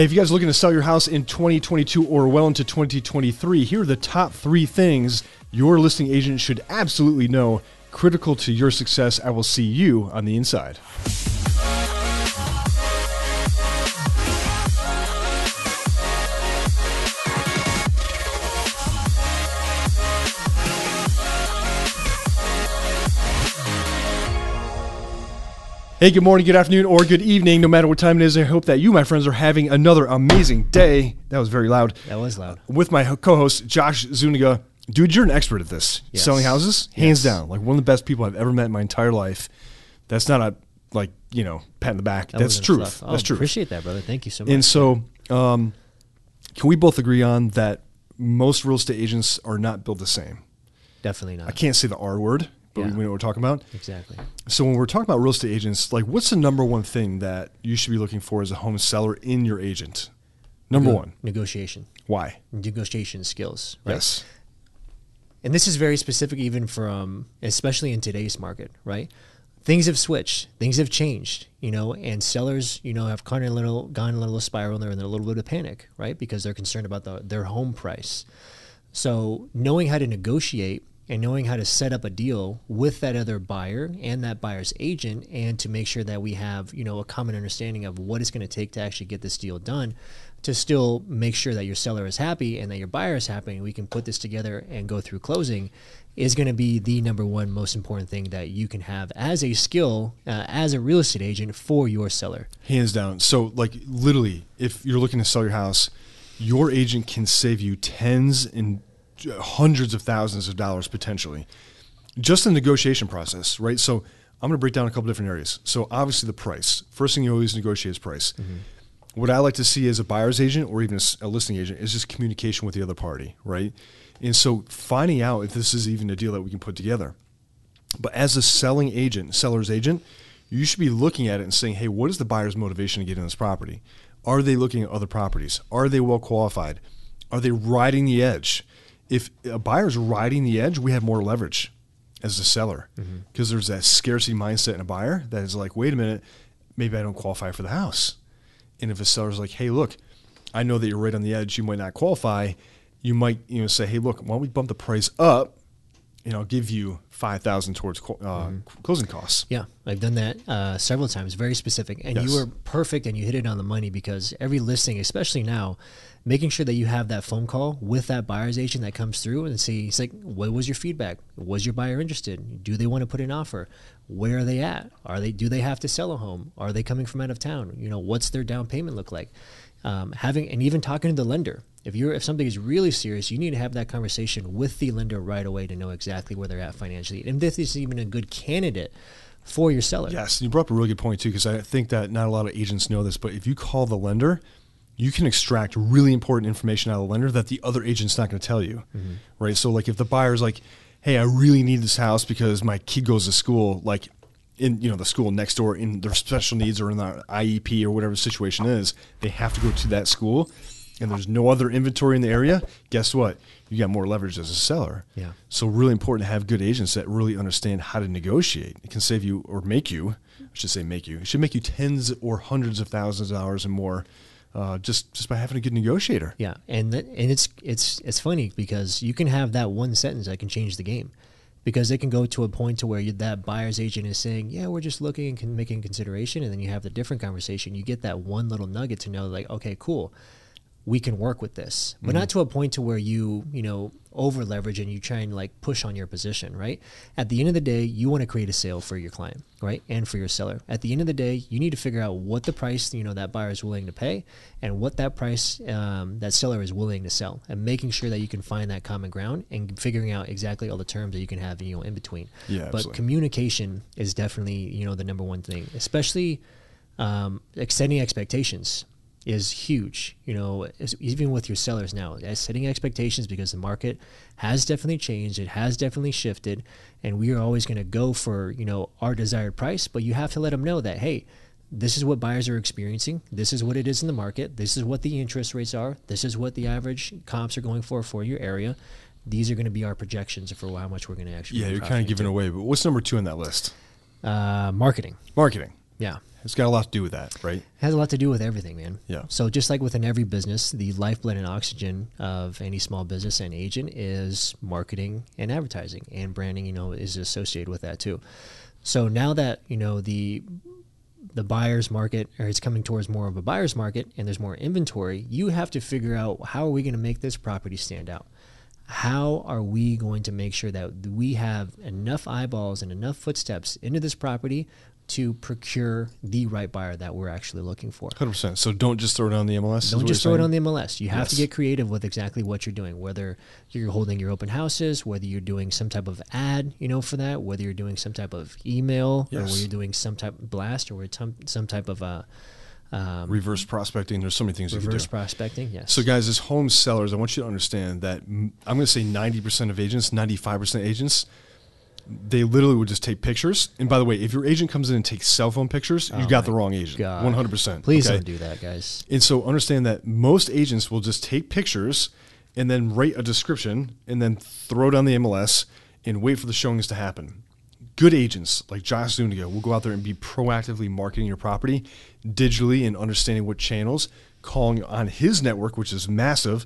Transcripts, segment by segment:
Hey, if you guys are looking to sell your house in 2022 or well into 2023, here are the top three things your listing agent should absolutely know, critical to your success. I will see you on the inside. Hey, good morning, good afternoon, or good evening, no matter what time it is. I hope that you, my friends, are having another amazing day. That was very loud. That was loud. With my co host, Josh Zuniga. Dude, you're an expert at this. Yes. Selling houses, hands Yes. down. Like one of the best people I've ever met in my entire life. That's not a, like, you know, pat in the back. That That's truth. Oh, That's true. Appreciate that, brother. Thank you so much. And so, um, can we both agree on that most real estate agents are not built the same? Definitely not. I can't say the R word, but we know what we're talking about. Exactly. So when we're talking about real estate agents, like what's the number one thing that you should be looking for as a home seller in your agent? Number Nego- one. Negotiation. Why? Negotiation skills. Right? Yes. And this is very specific, even from, especially in today's market, right? Things have switched. Things have changed, you know, and sellers, you know, have kind of a little gone a little spiral and they're in a little bit of panic, right? Because they're concerned about the, their home price. So knowing how to negotiate and knowing how to set up a deal with that other buyer and that buyer's agent and to make sure that we have, you know, a common understanding of what it's going to take to actually get this deal done to still make sure that your seller is happy and that your buyer is happy and we can put this together and go through closing is going to be the number one most important thing that you can have as a skill uh, as a real estate agent for your seller. Hands down. So like literally, if you're looking to sell your house, your agent can save you tens and hundreds of thousands of dollars potentially. Just the negotiation process, right? So I'm going to break down a couple different areas. So obviously the price. First thing you always negotiate is price. Mm-hmm. What I like to see as a buyer's agent or even a listing agent is just communication with the other party, right? And so finding out if this is even a deal that we can put together. But as a selling agent, seller's agent, you should be looking at it and saying, hey, what is the buyer's motivation to get in this property? Are they looking at other properties? Are they well qualified? Are they riding the edge? If a buyer's riding the edge, we have more leverage as a seller mm-hmm. because there's that scarcity mindset in a buyer that is like, wait a minute, maybe I don't qualify for the house. And if a seller's like, hey, look, I know that you're right on the edge, you might not qualify, you might you know say, hey, look, why don't we bump the price up? And I'll give you five thousand towards qu- uh, closing costs. Yeah, I've done that uh, several times. Very specific, and Yes. you were perfect, and you hit it on the money because every listing, especially now, making sure that you have that phone call with that buyer's agent that comes through and see, it's like, what was your feedback? Was your buyer interested? Do they want to put an offer? Where are they at? Are they? Do they have to sell a home? Are they coming from out of town? You know, what's their down payment look like? Um, having and even talking to the lender. If you're if something is really serious, you need to have that conversation with the lender right away to know exactly where they're at financially, and if this is even a good candidate for your seller. Yes, you brought up a really good point too, because I think that not a lot of agents know this, but if you call the lender, you can extract really important information out of the lender that the other agent's not going to tell you, mm-hmm. right? So, like if the buyer's like, "Hey, I really need this house because my kid goes to school," like in you know the school next door in their special needs or in the IEP or whatever the situation is, they have to go to that school, and there's no other inventory in the area. Guess what? You got more leverage as a seller. Yeah. So really important to have good agents that really understand how to negotiate. It can save you or make you, I should say make you. It should make you tens or hundreds of thousands of dollars and more, uh, just just by having a good negotiator. Yeah, and that, and it's it's it's funny because you can have that one sentence that can change the game, because it can go to a point to where you, that buyer's agent is saying, "Yeah, we're just looking and making consideration," and then you have the different conversation. You get that one little nugget to know, like, okay, cool, we can work with this, but not to a point to where you you know over leverage and you try and like push on your position. Right at the end of the day, you want to create a sale for your client, right, and for your seller. At the end of the day, you need to figure out what the price you know that buyer is willing to pay, and what that price um, that seller is willing to sell, and making sure that you can find that common ground and figuring out exactly all the terms that you can have you know in between. Yeah, but absolutely. communication is definitely you know the number one thing, especially um, extending expectations is huge. You know, even with your sellers now, setting expectations because the market has definitely changed. It has definitely shifted, and we are always going to go for you know our desired price. But you have to let them know that hey, this is what buyers are experiencing. This is what it is in the market. This is what the interest rates are. This is what the average comps are going for for your area. These are going to be our projections for how much we're going to actually. Yeah, you're kind of giving away. But what's number two on that list? uh, marketing. Marketing. Yeah. It's got a lot to do with that, right? It has a lot to do with everything, man. Yeah. So just like within every business, the lifeblood and oxygen of any small business and agent is marketing and advertising, and branding. You know, is associated with that too. So now that you know the the buyer's market or it's coming towards more of a buyer's market and there's more inventory, you have to figure out how are we going to make this property stand out? How are we going to make sure that we have enough eyeballs and enough footsteps into this property to procure the right buyer that we're actually looking for? Hundred percent. So don't just throw it on the MLS. Don't just throw it on the MLS. You have to get creative with exactly what you're doing, whether you're holding your open houses, whether you're doing some type of ad, you know, for that, whether you're doing some type of email, or Yes. whether you're doing some type of blast, or some some type of uh, um, reverse prospecting. There's so many things you can do. Reverse prospecting. Yes. So, guys, as home sellers, I want you to understand that I'm going to say 90% of agents, 95% of agents, they literally would just take pictures. And by the way, if your agent comes in and takes cell phone pictures, you Oh got the wrong agent. God. 100%. Please okay? don't do that, guys. And so understand that most agents will just take pictures and then write a description and then throw on the MLS and wait for the showings to happen. Good agents like Josh Zuniga will go out there and be proactively marketing your property digitally and understanding what channels, calling on his network, which is massive,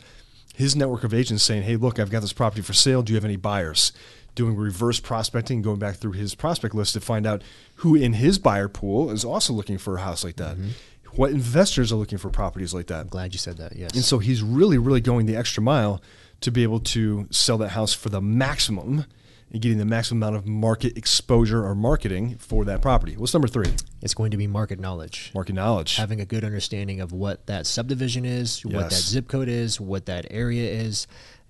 his network of agents saying, Hey, look, I've got this property for sale. Do you have any buyers? Doing reverse prospecting, going back through his prospect list to find out who in his buyer pool is also looking for a house like that. Mm-hmm. What investors are looking for properties like that. I'm Glad you said that. Yes. And so he's really, really going the extra mile to be able to sell that house for the maximum and getting the maximum amount of market exposure or marketing for that property. What's number three? it's going to be market knowledge. Market knowledge. having a good understanding of what that subdivision is, what that zip code is, what that area is,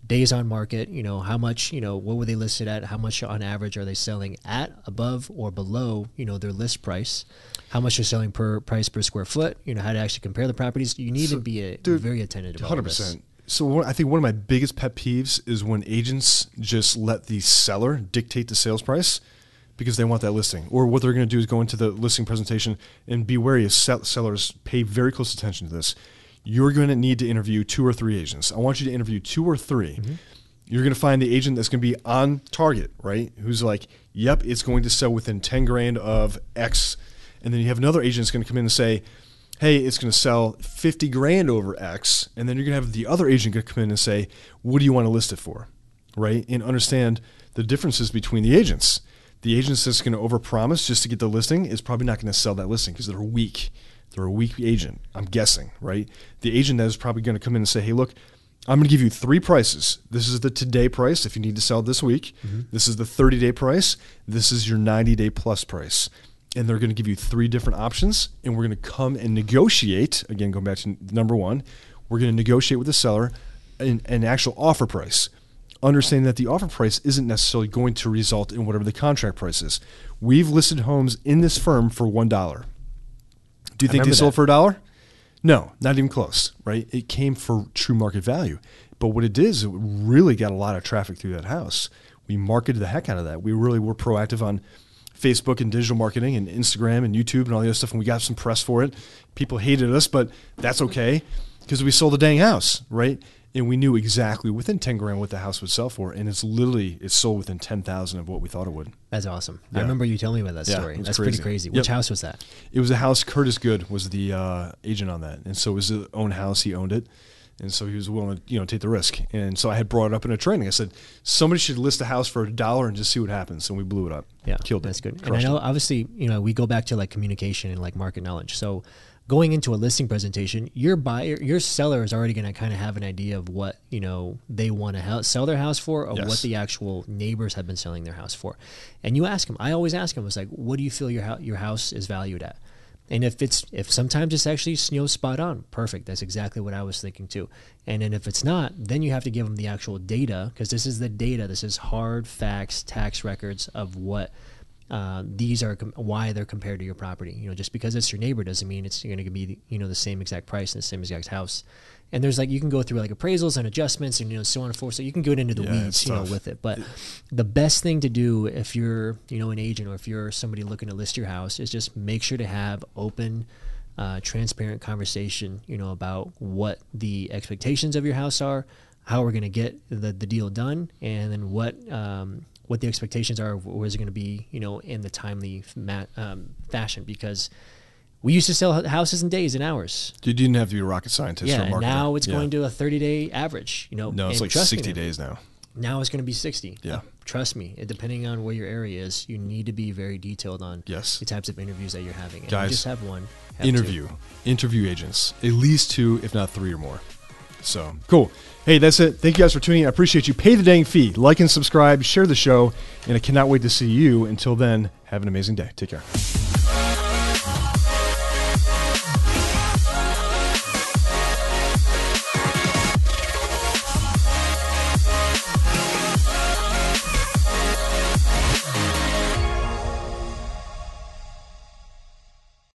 days on market, you know, how much, you know, what were they listed at, how much on average are they selling at, above or below, you know, their list price, how much they're selling per price per square foot, you know, how to actually compare the properties. You need to be a, dude, very attentive Hundred percent. So one, I think one of my biggest pet peeves is when agents just let the seller dictate the sales price because they want that listing. Or what they're going to do is go into the listing presentation and be wary of sell- sellers. Pay very close attention to this. You're going to need to interview two or three agents. I want you to interview two or 3 Mm-hmm. You're going to find the agent that's going to be on target, right? Who's like, "Yep, it's going to sell within ten grand of X," and then you have another agent that's going to come in and say, hey, it's going to sell 50 grand over X. And then you're going to have the other agent come in and say, what do you want to list it for? Right? And understand the differences between the agents. The agent that's going to overpromise just to get the listing is probably not going to sell that listing because they're weak. They're a weak agent, I'm guessing, right? The agent that is probably going to come in and say, hey, look, I'm going to give you three prices. This is the today price if you need to sell this week. Mm-hmm. This is the 30 day price. This is your 90 day plus price and they're going to give you three different options and we're going to come and negotiate again going back to number one we're going to negotiate with the seller an, an actual offer price. Understanding that the offer price isn't necessarily going to result in whatever the contract price is. We've listed homes in this firm for one dollar. Do you think they sold that. for a dollar? No not even close right? It came for true market value. But what it did is it really got a lot of traffic through that house. We marketed the heck out of that. We really were proactive on Facebook and digital marketing and Instagram and YouTube and all the other stuff, and we got some press for it. People hated us, but that's okay because we sold the dang house, right? And we knew exactly within ten grand what the house would sell for, and it's literally it's sold within ten thousand of what we thought it would. That's awesome. I remember you telling me about that Yeah, story. it That's pretty crazy. crazy. Yep. Which house was that? It was a house. Curtis Good was the uh, agent on that, and so it was his own house. He owned it, and so he was willing to you know take the risk. And so I had brought it up in a training. I said somebody should list a house for a dollar and just see what happens. And we blew it up. Yeah, killed That's it. That's good. And I know, it. obviously, you know, we go back to like communication and like market knowledge. So, going into a listing presentation, your buyer, your seller is already going to kind of have an idea of what you know they want to sell their house for, or Yes. what the actual neighbors have been selling their house for. And you ask them. I always ask them. It's like, what do you feel your your house is valued at? And if it's if sometimes it's actually you know spot on, perfect. That's exactly what I was thinking too. And then if it's not, then you have to give them the actual data because this is the data. This is hard facts, tax records of what uh, these are com- why they're compared to your property. You know, just because it's your neighbor doesn't mean it's going to be you know the same exact price and the same exact house. And there's like you can go through like appraisals and adjustments and you know so on and forth. So you can get into the Yeah, weeds, you know, with it. But the best thing to do if you're you know an agent or if you're somebody looking to list your house is just make sure to have open. Uh, transparent conversation, you know, about what the expectations of your house are, how we're going to get the, the deal done, and then what um, what the expectations are. Where is it going to be, you know, in the timely ma- um, fashion? Because We used to sell houses in days and hours. You didn't have to be a rocket scientist. Yeah, and now it's Yeah. going to a 30 day average. You know, No, it's like trust me, 60 days now. Now it's going to be 60. Yeah. Trust me, depending on where your area is, you need to be very detailed on Yes. the types of interviews that you're having. And Guys, you just have one. have two. interview interview agents at least two if not three or more so cool. Hey that's it. Thank you guys for tuning in. I appreciate you. Pay the dang fee. Like and subscribe. Share the show. And i cannot wait to see you. Until then have an amazing day. Take care